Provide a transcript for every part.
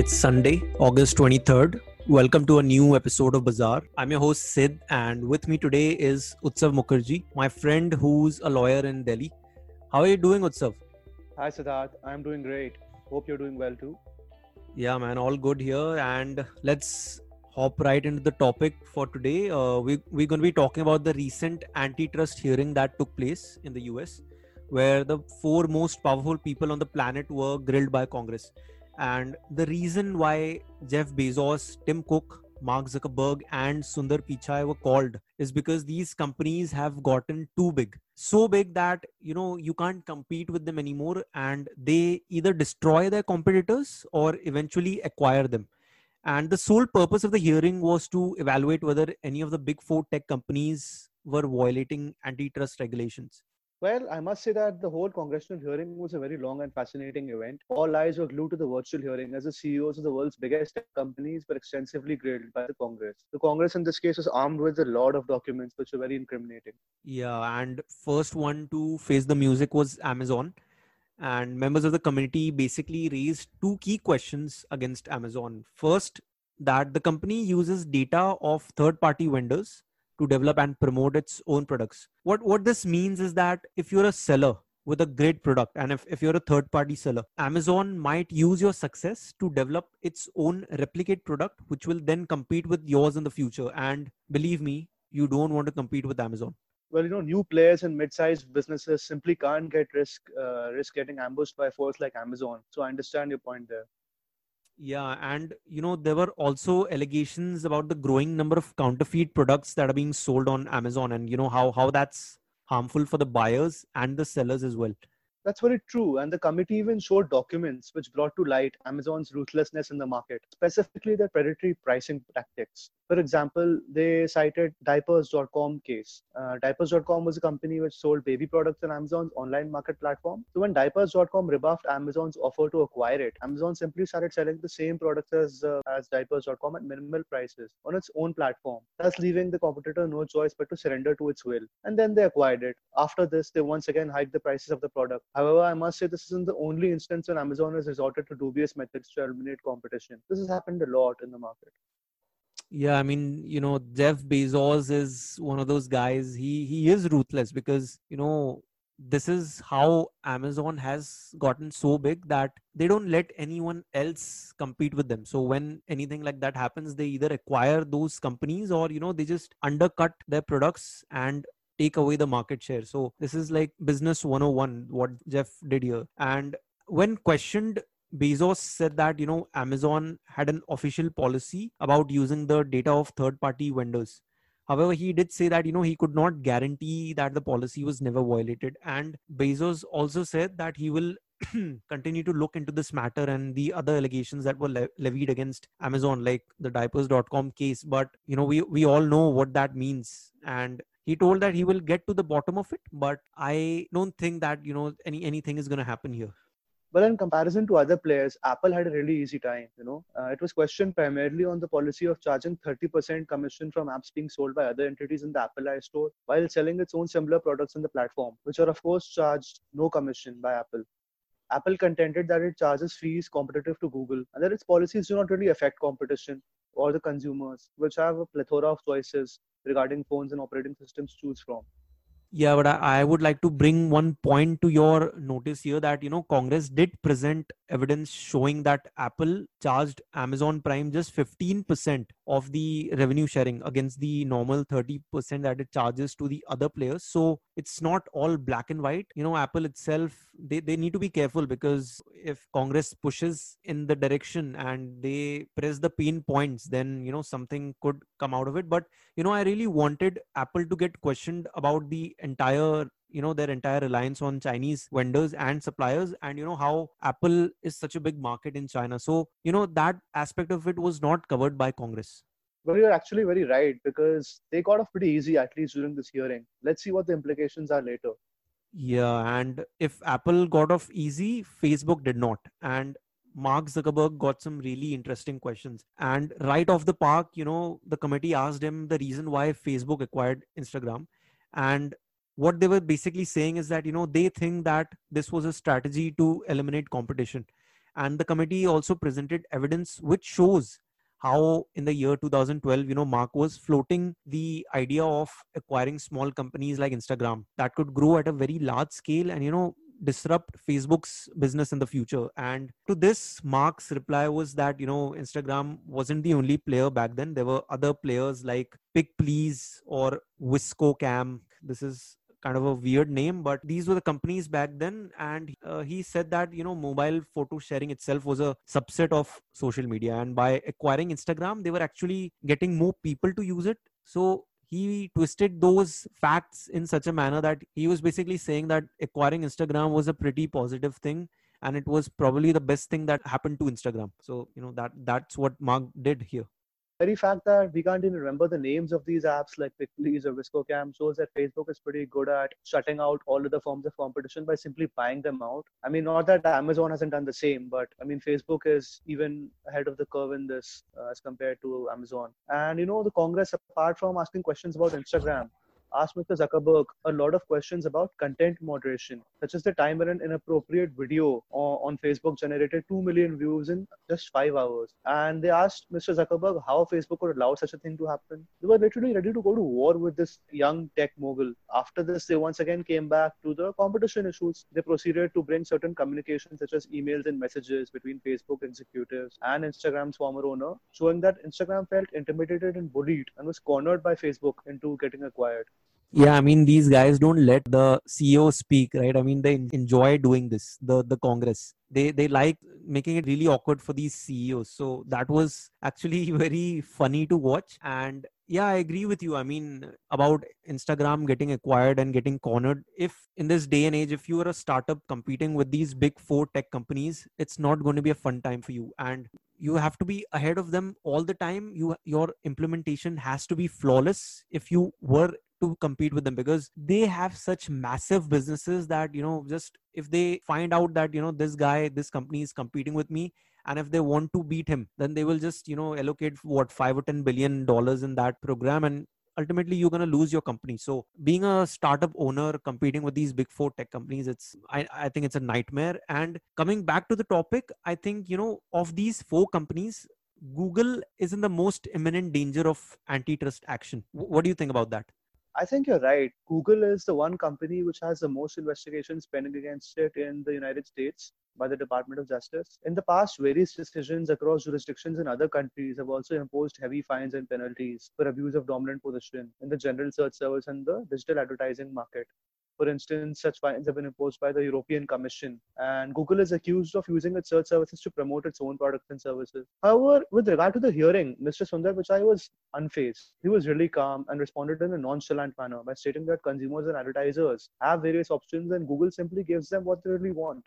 It's Sunday, August 23rd. Welcome to a new episode of Bazaar. I'm your host Sid, and with me today is Utsav Mukherjee, my friend who's a lawyer in Delhi. How are you doing, Utsav? Hi, Siddharth. I'm doing great. Hope you're doing well too. Yeah, man, all good here. And let's hop right into the topic for today. Uh, we, we're going to be talking about the recent antitrust hearing that took place in the US, where the four most powerful people on the planet were grilled by Congress. And the reason why Jeff Bezos, Tim Cook, Mark Zuckerberg, and Sundar Pichai were called is because these companies have gotten too big. So big that you know you can't compete with them anymore, and they either destroy their competitors or eventually acquire them. And the sole purpose of the hearing was to evaluate whether any of the big four tech companies were violating antitrust regulations. Well, I must say that the whole congressional hearing was a very long and fascinating event. All eyes were glued to the virtual hearing as the CEOs of the world's biggest companies were extensively grilled by the Congress. The Congress in this case was armed with a lot of documents which were very incriminating. Yeah, and first one to face the music was Amazon. And members of the committee basically raised two key questions against Amazon. First, that the company uses data of third party vendors to develop and promote its own products. What what this means is that if you're a seller with a great product and if, if you're a third party seller, Amazon might use your success to develop its own replicate product, which will then compete with yours in the future. And believe me, you don't want to compete with Amazon. Well, you know, new players and mid-sized businesses simply can't get risk uh, risk getting ambushed by force like Amazon. So I understand your point there. Yeah, and you know, there were also allegations about the growing number of counterfeit products that are being sold on Amazon and you know how how that's harmful for the buyers and the sellers as well. That's very true. And the committee even showed documents which brought to light Amazon's ruthlessness in the market, specifically their predatory pricing tactics. For example, they cited diapers.com case. Uh, diapers.com was a company which sold baby products on Amazon's online market platform. So when diapers.com rebuffed Amazon's offer to acquire it, Amazon simply started selling the same products as uh, as diapers.com at minimal prices on its own platform, thus leaving the competitor no choice but to surrender to its will. And then they acquired it. After this, they once again hiked the prices of the product However, I must say this isn't the only instance when Amazon has resorted to dubious methods to eliminate competition. This has happened a lot in the market. Yeah, I mean, you know, Jeff Bezos is one of those guys. He he is ruthless because, you know, this is how Amazon has gotten so big that they don't let anyone else compete with them. So when anything like that happens, they either acquire those companies or you know they just undercut their products and take away the market share. So this is like business 101, what Jeff did here. And when questioned, Bezos said that, you know, Amazon had an official policy about using the data of third party vendors. However, he did say that, you know, he could not guarantee that the policy was never violated. And Bezos also said that he will continue to look into this matter and the other allegations that were le- levied against Amazon, like the diapers.com case. But, you know, we, we all know what that means. And he told that he will get to the bottom of it but i don't think that you know any anything is going to happen here well, in comparison to other players, Apple had a really easy time. You know, uh, it was questioned primarily on the policy of charging 30% commission from apps being sold by other entities in the Apple iStore while selling its own similar products in the platform, which are of course charged no commission by Apple. Apple contended that it charges fees competitive to Google and that its policies do not really affect competition or the consumers, which have a plethora of choices regarding phones and operating systems to choose from. Yeah but I, I, would like to bring one point to your notice here that you know congress did present evidence showing that apple charged amazon prime just 15% of the revenue sharing against the normal 30% that it charges to the other players. So it's not all black and white. You know apple itself they, they need to be careful because if congress pushes in the direction and they press the pain points then you know something could come out of it. But you know i really wanted apple to get questioned about the entire you know their entire reliance on chinese vendors and suppliers and you know how apple is such a big market in china. So you know that aspect of it was not covered by congress. Well you're actually very right because they got off pretty easy at least during this hearing. Let's see what the implications are later. Yeah and if apple got off easy facebook did not. And Mark Zuckerberg got some really interesting questions. And right off the park, you know, the committee asked him the reason why Facebook acquired Instagram. And what they were basically saying is that you know they think that this was a strategy to eliminate competition. And the committee also presented evidence which shows how in the year 2012 you know mark was floating the idea of acquiring small companies like instagram that could grow at a very large scale and you know disrupt facebook's business in the future. And to this mark's reply was that you know instagram wasn't the only player back then. There were other players like Picplz or VSCO Cam this is kind of a weird name but these were the companies back then. And uh, he said that you know mobile photo sharing itself was a subset of social media. And by acquiring instagram they were actually getting more people to use it. So he twisted those facts in such a manner that he was basically saying that acquiring instagram was a pretty positive thing and it was probably the best thing that happened to instagram. So you know that that's what mark did here very fact that we can't even remember the names of these apps like Pickleys or VSCO Cam shows that Facebook is pretty good at shutting out all other forms of competition by simply buying them out. I mean, not that Amazon hasn't done the same, but I mean, Facebook is even ahead of the curve in this uh, as compared to Amazon. And you know, the Congress, apart from asking questions about Instagram, asked Mr. Zuckerberg a lot of questions about content moderation, such as the time when an inappropriate video on Facebook generated 2 million views in just five hours. And they asked Mr. Zuckerberg how Facebook would allow such a thing to happen. They were literally ready to go to war with this young tech mogul. After this, they once again came back to the competition issues. They proceeded to bring certain communications, such as emails and messages between Facebook executives and Instagram's former owner, showing that Instagram felt intimidated and bullied and was cornered by Facebook into getting acquired yeah i mean these guys don't let the ceo speak right? I mean they enjoy doing this the the congress. They they like making it really awkward for these ceos so that was actually very funny to watch. And yeah i agree with you. I mean about instagram getting acquired and getting cornered if in this day and age if you are a startup competing with these big four tech companies it's not going to be a fun time for you. And you have to be ahead of them all the time. You your implementation has to be flawless. If you were to compete with them because they have such massive businesses that you know just if they find out that you know this guy this company is competing with me and if they want to beat him then they will just you know allocate what 5 or 10 billion dollars in that program and ultimately you're going to lose your company. So being a startup owner competing with these big four tech companies it's I, I think it's a nightmare. And coming back to the topic i think you know of these four companies google is in the most imminent danger of antitrust action. What do you think about that I think you're right. Google is the one company which has the most investigations pending against it in the United States by the Department of Justice. In the past, various decisions across jurisdictions in other countries have also imposed heavy fines and penalties for abuse of dominant position in the general search service and the digital advertising market. For instance, such fines have been imposed by the European Commission, and Google is accused of using its search services to promote its own products and services. However, with regard to the hearing, Mr. Sundar Pichai was unfazed. He was really calm and responded in a nonchalant manner by stating that consumers and advertisers have various options and Google simply gives them what they really want.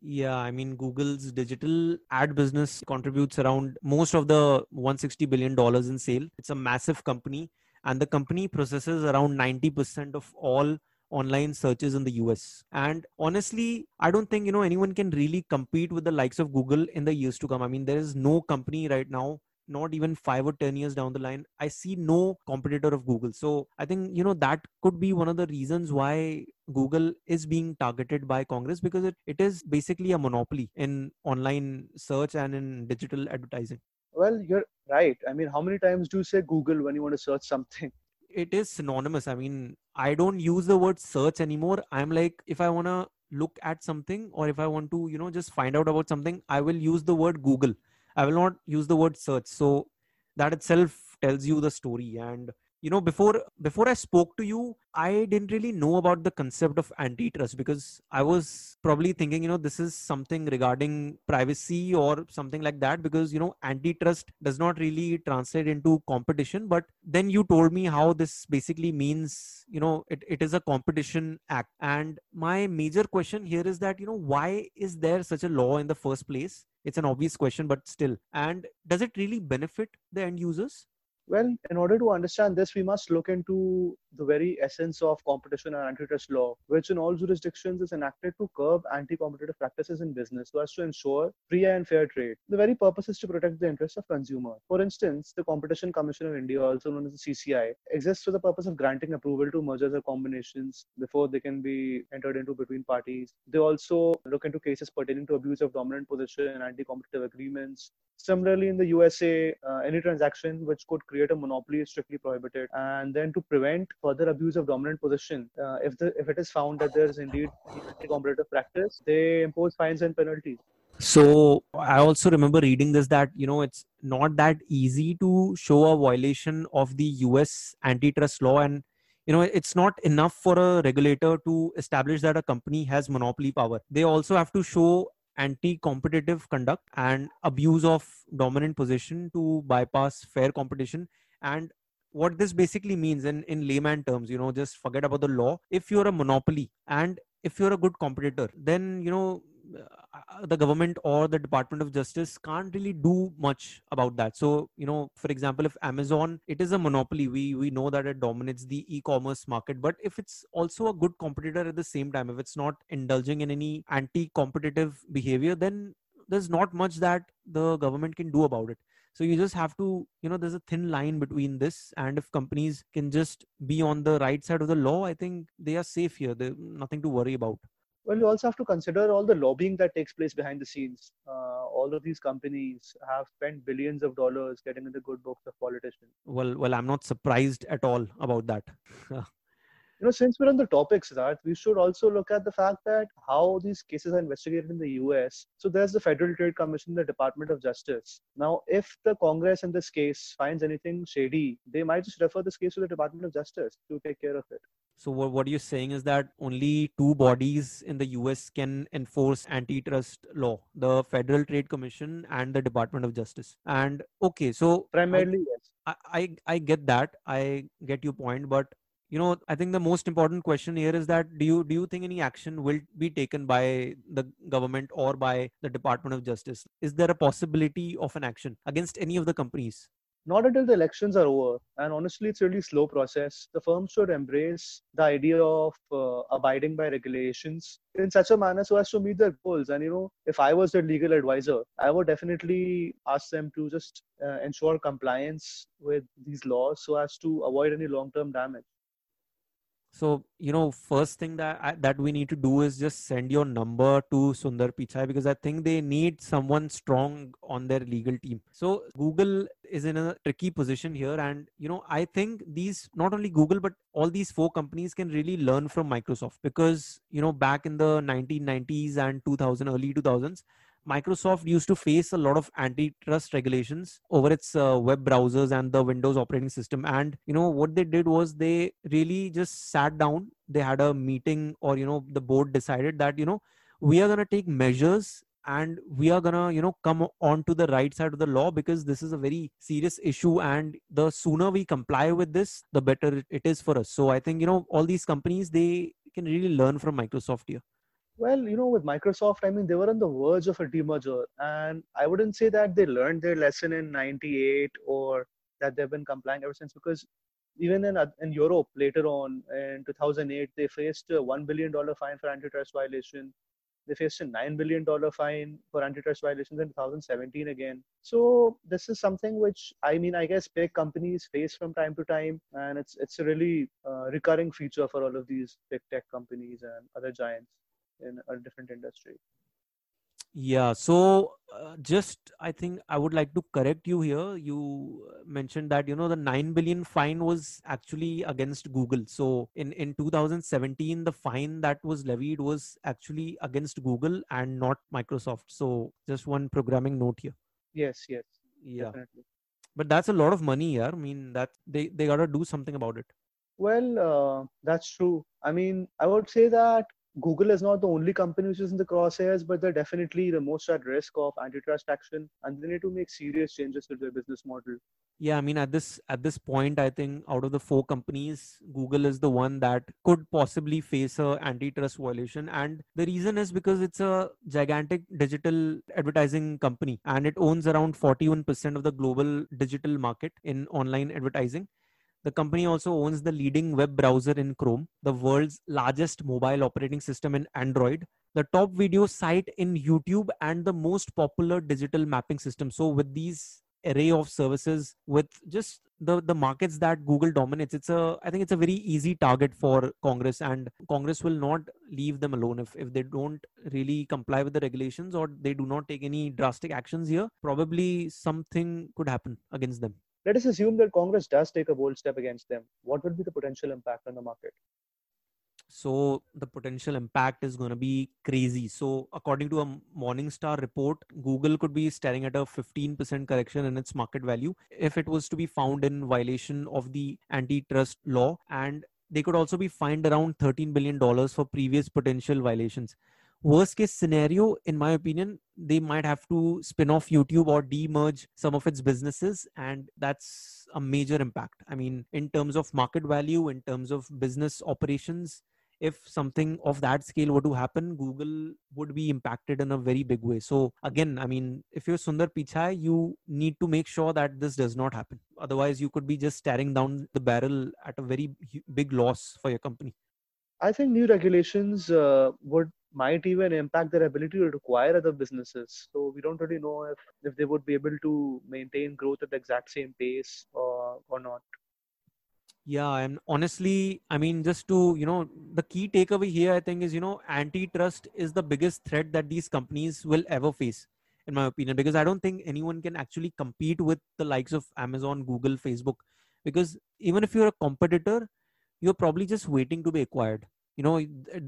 Yeah, I mean, Google's digital ad business contributes around most of the 160 billion dollars in sale. It's a massive company, and the company processes around 90% of all online searches in the US. And honestly, I don't think you know anyone can really compete with the likes of Google in the years to come. I mean, there is no company right now not even 5 or 10 years down the line i see no competitor of google so i think you know that could be one of the reasons why google is being targeted by congress because it, it is basically a monopoly in online search and in digital advertising well you're right i mean how many times do you say google when you want to search something it is synonymous. I mean, I don't use the word search anymore. I'm like, if I want to look at something or if I want to, you know, just find out about something, I will use the word Google. I will not use the word search. So that itself tells you the story. And you know before before i spoke to you i didn't really know about the concept of antitrust because i was probably thinking you know this is something regarding privacy or something like that because you know antitrust does not really translate into competition. But then you told me how this basically means you know it, it is a competition act. And my major question here is that you know why is there such a law in the first place? It's an obvious question but still. And does it really benefit the end users Well, in order to understand this, we must look into the very essence of competition and antitrust law, which in all jurisdictions is enacted to curb anti competitive practices in business so as to ensure free and fair trade. The very purpose is to protect the interests of consumer. For instance, the Competition Commission of India, also known as the CCI, exists for the purpose of granting approval to mergers or combinations before they can be entered into between parties. They also look into cases pertaining to abuse of dominant position and anti competitive agreements. Similarly, in the USA, uh, any transaction which could create a monopoly is strictly prohibited. And then to prevent further abuse of dominant position, uh, if the if it is found that there is indeed anti-competitive practice, they impose fines and penalties. So I also remember reading this that you know it's not that easy to show a violation of the US antitrust law and you know it's not enough for a regulator to establish that a company has monopoly power they also have to show anti-competitive conduct and abuse of dominant position to bypass fair competition. And what this basically means in, in layman terms you know just forget about the law. If you're a monopoly and if you're a good competitor then you know Uh, the government or the department of justice can't really do much about that. So you know for example if amazon it is a monopoly. We we know that it dominates the e-commerce market. But if it's also a good competitor at the same time if it's not indulging in any anti-competitive behavior then there's not much that the government can do about it. So you just have to you know there's a thin line between this. And if companies can just be on the right side of the law i think they are safe here. There's nothing to worry about well, you also have to consider all the lobbying that takes place behind the scenes. Uh, all of these companies have spent billions of dollars getting in the good books of politicians. Well, well, I'm not surprised at all about that. you know, since we're on the topic, that we should also look at the fact that how these cases are investigated in the US. So there's the Federal Trade Commission, the Department of Justice. Now, if the Congress in this case finds anything shady, they might just refer this case to the Department of Justice to take care of it. So what, what you're saying is that only two bodies in the US can enforce antitrust law, the Federal Trade Commission and the Department of Justice. And okay, so primarily I, yes. I, I, I get that. I get your point, but you know i think the most important question here is that do you do you think any action will be taken by the government or by the department of justice is there a possibility of an action against any of the companies not until the elections are over. And honestly, it's a really slow process. The firms should embrace the idea of uh, abiding by regulations in such a manner so as to meet their goals. And you know, if I was their legal advisor, I would definitely ask them to just uh, ensure compliance with these laws so as to avoid any long-term damage so you know first thing that I, that we need to do is just send your number to sundar pichai because i think they need someone strong on their legal team. So google is in a tricky position here and you know i think these not only google but all these four companies can really learn from microsoft because you know back in the 1990s and 2000 early 2000s Microsoft used to face a lot of antitrust regulations over its uh, web browsers and the Windows operating system. And you know what they did was they really just sat down. They had a meeting, or you know the board decided that you know we are gonna take measures and we are gonna you know come on to the right side of the law because this is a very serious issue and the sooner we comply with this the better it is for us so i think you know all these companies they can really learn from microsoft here well, you know, with Microsoft, I mean, they were on the verge of a demerger, and I wouldn't say that they learned their lesson in '98 or that they've been complying ever since, because even in in Europe later on in 2008, they faced a one billion dollar fine for antitrust violation. They faced a nine billion dollar fine for antitrust violations in 2017 again. So this is something which I mean, I guess big companies face from time to time, and it's it's a really uh, recurring feature for all of these big tech companies and other giants in a different industry. Yeah so uh, just i think i would like to correct you here. You mentioned that you know the 9 billion fine was actually against google. So in in 2017 the fine that was levied was actually against google and not microsoft. So just one programming note here. Yes yes yeah. definitely. but that's a lot of money here i mean that they they got to do something about it. Well uh, that's true. I mean i would say that Google is not the only company which is in the crosshairs, but they're definitely the most at risk of antitrust action, and they need to make serious changes to their business model. Yeah, I mean, at this at this point, I think out of the four companies, Google is the one that could possibly face a antitrust violation, and the reason is because it's a gigantic digital advertising company, and it owns around 41% of the global digital market in online advertising the company also owns the leading web browser in Chrome, the world's largest mobile operating system in Android, the top video site in YouTube, and the most popular digital mapping system. So, with these array of services with just the the markets that google dominates it's a i think it's a very easy target for congress and congress will not leave them alone if if they don't really comply with the regulations or they do not take any drastic actions here probably something could happen against them let us assume that Congress does take a bold step against them. What would be the potential impact on the market? So the potential impact is going to be crazy. So according to a Morningstar report, Google could be staring at a 15% correction in its market value if it was to be found in violation of the antitrust law and they could also be fined around 13 billion dollars for previous potential violations worst case scenario in my opinion they might have to spin off youtube or demerge some of its businesses and that's a major impact. I mean in terms of market value in terms of business operations if something of that scale were to happen google would be impacted in a very big way. So again i mean if you're sundar pichai you need to make sure that this does not happen. Otherwise you could be just staring down the barrel at a very big loss for your company. I think new regulations uh, would might even impact their ability to acquire other businesses. So we don't really know if, if they would be able to maintain growth at the exact same pace or, or not. Yeah, and honestly, I mean, just to, you know, the key takeaway here, I think, is, you know, antitrust is the biggest threat that these companies will ever face, in my opinion, because I don't think anyone can actually compete with the likes of Amazon, Google, Facebook. Because even if you're a competitor, you're probably just waiting to be acquired you know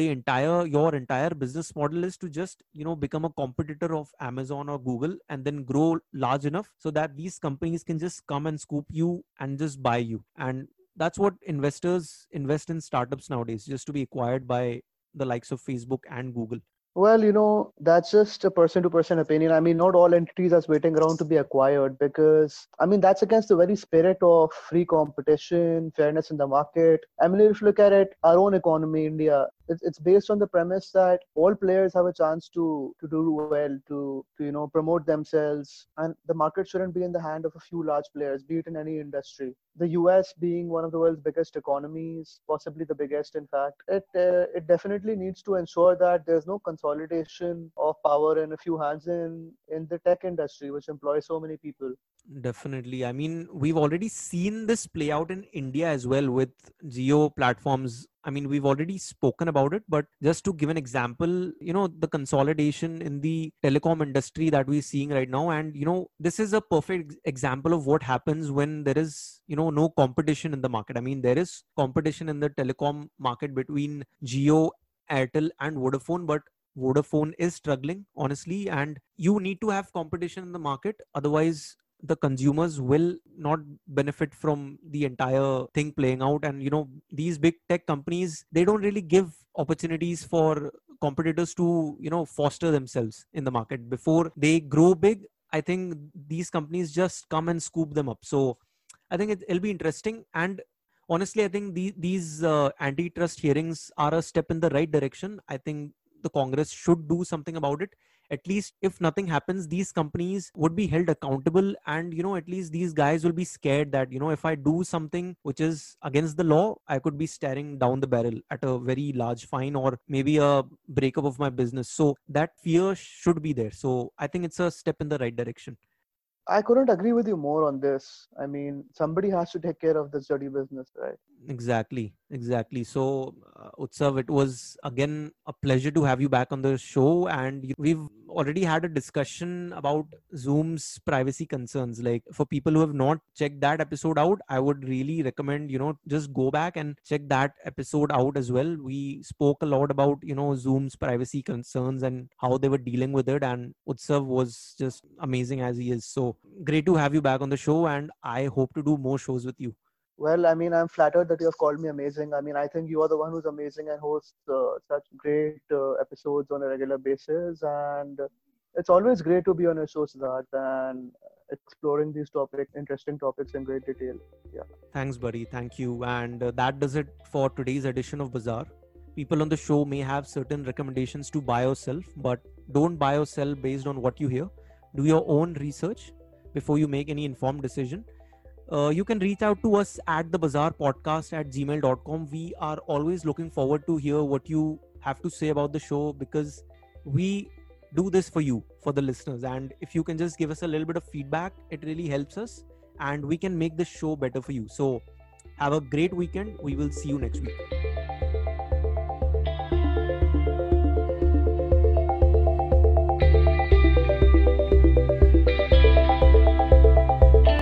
the entire your entire business model is to just you know become a competitor of amazon or google and then grow large enough so that these companies can just come and scoop you and just buy you. And that's what investors invest in startups nowadays just to be acquired by the likes of facebook and google well, you know, that's just a person to person opinion. I mean, not all entities are waiting around to be acquired because, I mean, that's against the very spirit of free competition, fairness in the market. I mean, if you look at it, our own economy, India, it's, based on the premise that all players have a chance to to do well to, to you know promote themselves and the market shouldn't be in the hand of a few large players be it in any industry the us being one of the world's biggest economies possibly the biggest in fact it uh, it definitely needs to ensure that there's no consolidation of power in a few hands in in the tech industry which employs so many people definitely i mean we've already seen this play out in india as well with Jio Platforms I mean, we've already spoken about it, but just to give an example, you know, the consolidation in the telecom industry that we're seeing right now. And, you know, this is a perfect example of what happens when there is, you know, no competition in the market. I mean, there is competition in the telecom market between Jio, Airtel, and Vodafone, but Vodafone is struggling, honestly, and you need to have competition in the market. Otherwise, the consumers will not benefit from the entire thing playing out. And you know these big tech companies they don't really give opportunities for competitors to you know foster themselves in the market. Before they grow big i think these companies just come and scoop them up. So i think it, will be interesting. And honestly i think the, these uh, antitrust hearings are a step in the right direction. I think the congress should do something about it. At least if nothing happens these companies would be held accountable and you know at least these guys will be scared that you know if i do something which is against the law i could be staring down the barrel at a very large fine or maybe a breakup of my business. So that fear should be there. So i think it's a step in the right direction. I couldn't agree with you more on this. I mean, somebody has to take care of this dirty business, right? Exactly, exactly. So, uh, Utsav, it was again a pleasure to have you back on the show, and we've already had a discussion about Zoom's privacy concerns. Like for people who have not checked that episode out, I would really recommend you know just go back and check that episode out as well. We spoke a lot about you know Zoom's privacy concerns and how they were dealing with it, and Utsav was just amazing as he is. So great to have you back on the show, and I hope to do more shows with you. Well, I mean, I'm flattered that you have called me amazing. I mean, I think you are the one who's amazing and hosts uh, such great uh, episodes on a regular basis. And it's always great to be on a show, Siddharth, and exploring these topics, interesting topics in great detail. Yeah. Thanks, buddy. Thank you. And uh, that does it for today's edition of Bazaar. People on the show may have certain recommendations to buy or sell, but don't buy or sell based on what you hear. Do your own research before you make any informed decision. Uh, you can reach out to us at the bazaar podcast at gmail.com. We are always looking forward to hear what you have to say about the show because we do this for you, for the listeners. And if you can just give us a little bit of feedback, it really helps us and we can make the show better for you. So have a great weekend. We will see you next week.